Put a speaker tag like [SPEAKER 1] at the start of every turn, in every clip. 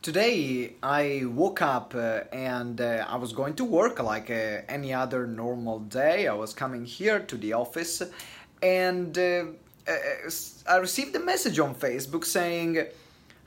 [SPEAKER 1] Today I woke up uh, and uh, I was going to work like uh, any other normal day. I was coming here to the office and uh, uh, I received a message on Facebook saying,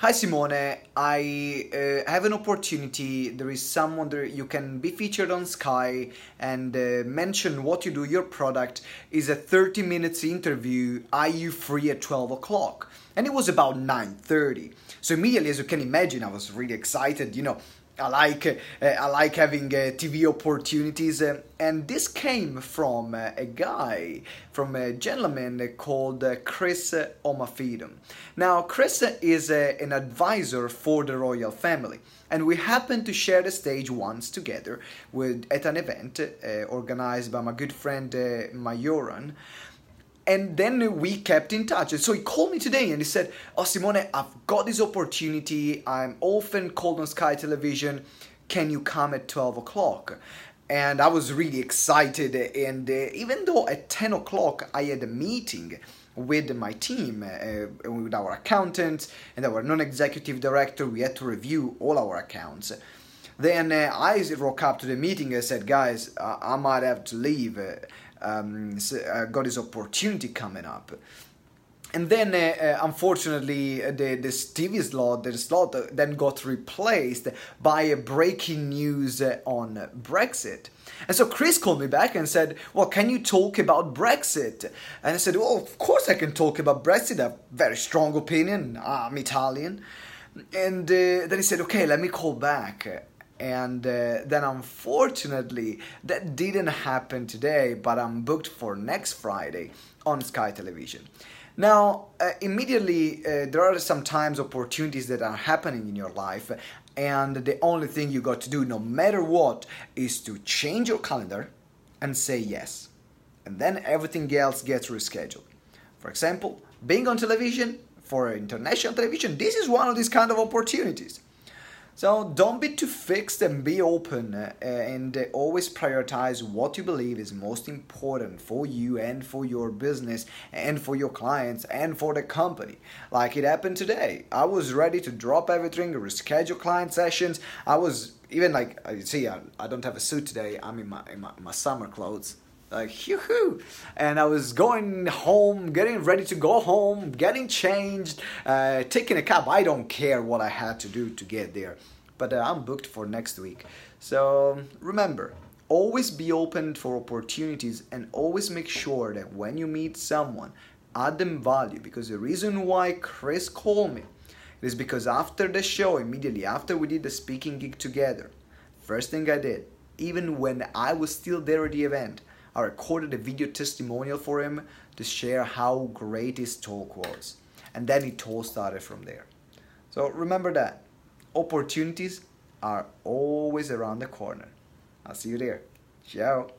[SPEAKER 1] Hi Simone, I uh, have an opportunity. There is someone that you can be featured on Sky and mention what you do, your product is a 30 minutes interview. Are you free at 12 o'clock? And it was about 9:30. So immediately, as you can imagine, I was really excited. You know, I like uh, I like having uh, TV opportunities, uh, and this came from a guy, from a gentleman called Chris Omafidum. Now, Chris is an advisor for the royal family, and we happened to share the stage once together with at an event organized by my good friend Majoran and then we kept in touch. And so he called me today and he said, Oh, Simone, I've got this opportunity. I'm often called on Sky Television. Can you come at 12 o'clock? And I was really excited. And uh, even though at 10 o'clock I had a meeting with my team, uh, with our accountants and our non executive director, we had to review all our accounts. Then uh, I rock up to the meeting and said, Guys, I might have to leave um, uh, got his opportunity coming up. And then, uh, uh, unfortunately, uh, the, the TV slot, the slot then got replaced by a breaking news uh, on Brexit. And so Chris called me back and said, Well, can you talk about Brexit? And I said, Well, of course I can talk about Brexit. I have a very strong opinion. I'm Italian. And uh, then he said, Okay, let me call back and uh, then unfortunately that didn't happen today but i'm booked for next friday on sky television. Now uh, immediately uh, there are sometimes opportunities that are happening in your life and the only thing you got to do no matter what is to change your calendar and say yes. And then everything else gets rescheduled. For example being on television for international television this is one of these kind of opportunities so don't be too fixed and be open uh, and always prioritize what you believe is most important for you and for your business and for your clients and for the company. Like it happened today. I was ready to drop everything, reschedule client sessions. I was even like, you see, I, I don't have a suit today. I'm in my, in my, my summer clothes like yoo and i was going home getting ready to go home getting changed uh, taking a cab. I don't care what i had to do to get there but uh, i'm booked for next week. So remember always be open for opportunities and always make sure that when you meet someone add them value because the reason why chris called me is because after the show immediately after we did the speaking gig together first thing i did even when i was still there at the event I recorded a video testimonial for him to share how great his talk was. And then it all started from there. So remember that opportunities are always around the corner. I'll see you there. Ciao.